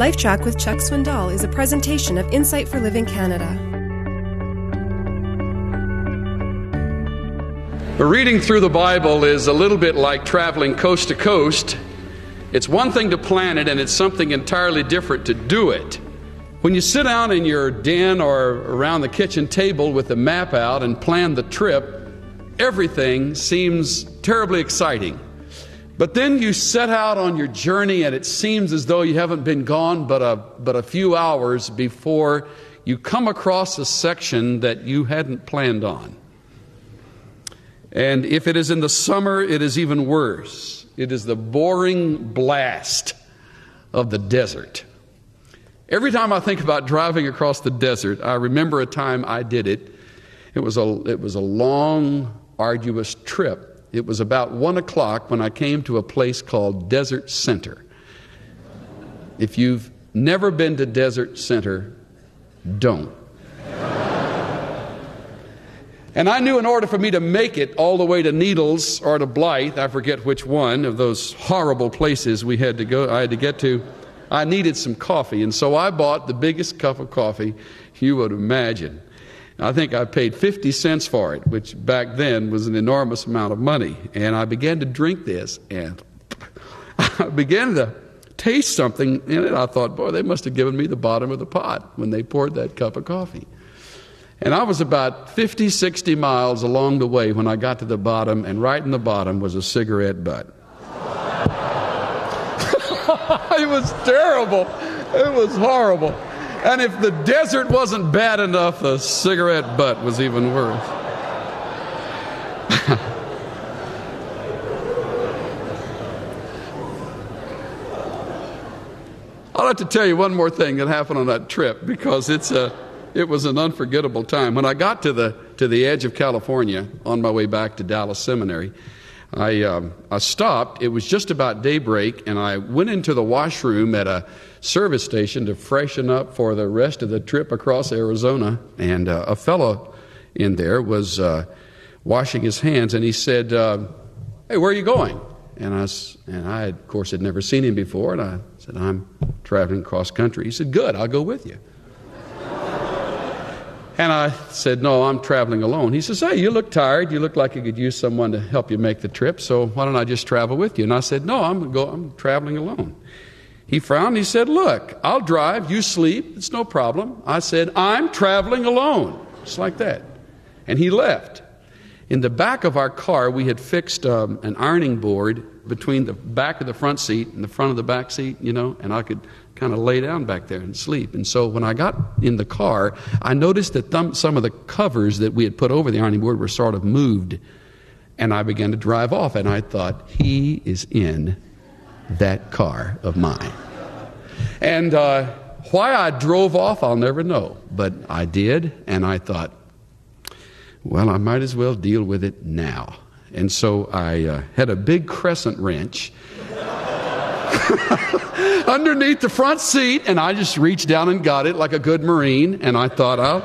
LifeTrac with Chuck Swindoll is a presentation of Insight for Living Canada. Reading through the Bible is a little bit like traveling coast to coast. It's one thing to plan it, and it's something entirely different to do it. When you sit down in your den or around the kitchen table with the map out and plan the trip, everything seems terribly exciting. But then you set out on your journey, and it seems as though you haven't been gone but a, but a few hours before you come across a section that you hadn't planned on. And if it is in the summer, it is even worse. It is the boring blast of the desert. Every time I think about driving across the desert, I remember a time I did it. It was a, it was a long, arduous trip. It was about one o'clock when I came to a place called Desert Center. If you've never been to Desert Center, don't. And I knew in order for me to make it all the way to Needles or to Blythe, I forget which one of those horrible places we had to go, I had to get to, I needed some coffee. And so I bought the biggest cup of coffee you would imagine. I think I paid 50 cents for it, which back then was an enormous amount of money. And I began to drink this, and I began to taste something in it. I thought, boy, they must have given me the bottom of the pot when they poured that cup of coffee. And I was about 50, 60 miles along the way when I got to the bottom, and right in the bottom was a cigarette butt. it was terrible. It was horrible. And if the desert wasn't bad enough, the cigarette butt was even worse. I'd like to tell you one more thing that happened on that trip because it's a, it was an unforgettable time. When I got to the, to the edge of California on my way back to Dallas Seminary, I, um, I stopped. It was just about daybreak, and I went into the washroom at a service station to freshen up for the rest of the trip across Arizona. And uh, a fellow in there was uh, washing his hands, and he said, uh, "Hey, where are you going?" And I, and I, of course, had never seen him before, and I said, "I'm traveling cross country." He said, "Good, I'll go with you." And I said, No, I'm traveling alone. He says, Hey, you look tired. You look like you could use someone to help you make the trip, so why don't I just travel with you? And I said, No, I'm, go, I'm traveling alone. He frowned. He said, Look, I'll drive. You sleep. It's no problem. I said, I'm traveling alone. Just like that. And he left. In the back of our car, we had fixed um, an ironing board between the back of the front seat and the front of the back seat, you know, and I could kind of lay down back there and sleep. And so when I got in the car, I noticed that th- some of the covers that we had put over the ironing board were sort of moved. And I began to drive off, and I thought, he is in that car of mine. And uh, why I drove off, I'll never know. But I did, and I thought, well, I might as well deal with it now. And so I uh, had a big crescent wrench underneath the front seat, and I just reached down and got it like a good Marine. And I thought, I'll.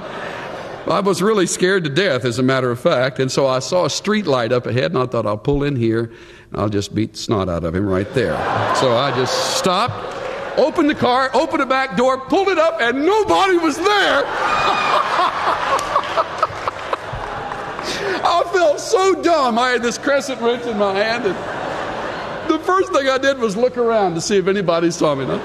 I was really scared to death, as a matter of fact. And so I saw a street light up ahead, and I thought, I'll pull in here, and I'll just beat the snot out of him right there. So I just stopped, opened the car, opened the back door, pulled it up, and nobody was there. I felt so dumb. I had this crescent wrench in my hand, and the first thing I did was look around to see if anybody saw me. No?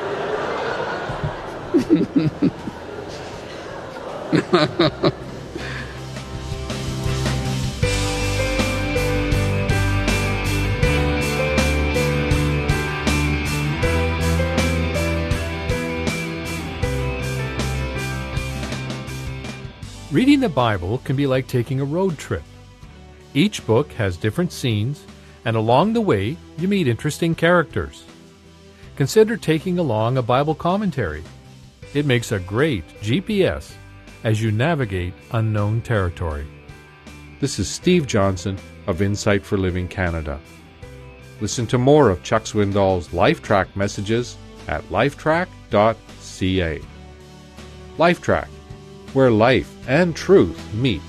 Reading the Bible can be like taking a road trip. Each book has different scenes, and along the way, you meet interesting characters. Consider taking along a Bible commentary. It makes a great GPS as you navigate unknown territory. This is Steve Johnson of Insight for Living Canada. Listen to more of Chuck Swindoll's LifeTrac messages at lifetrac.ca. LifeTrac where life and truth meet.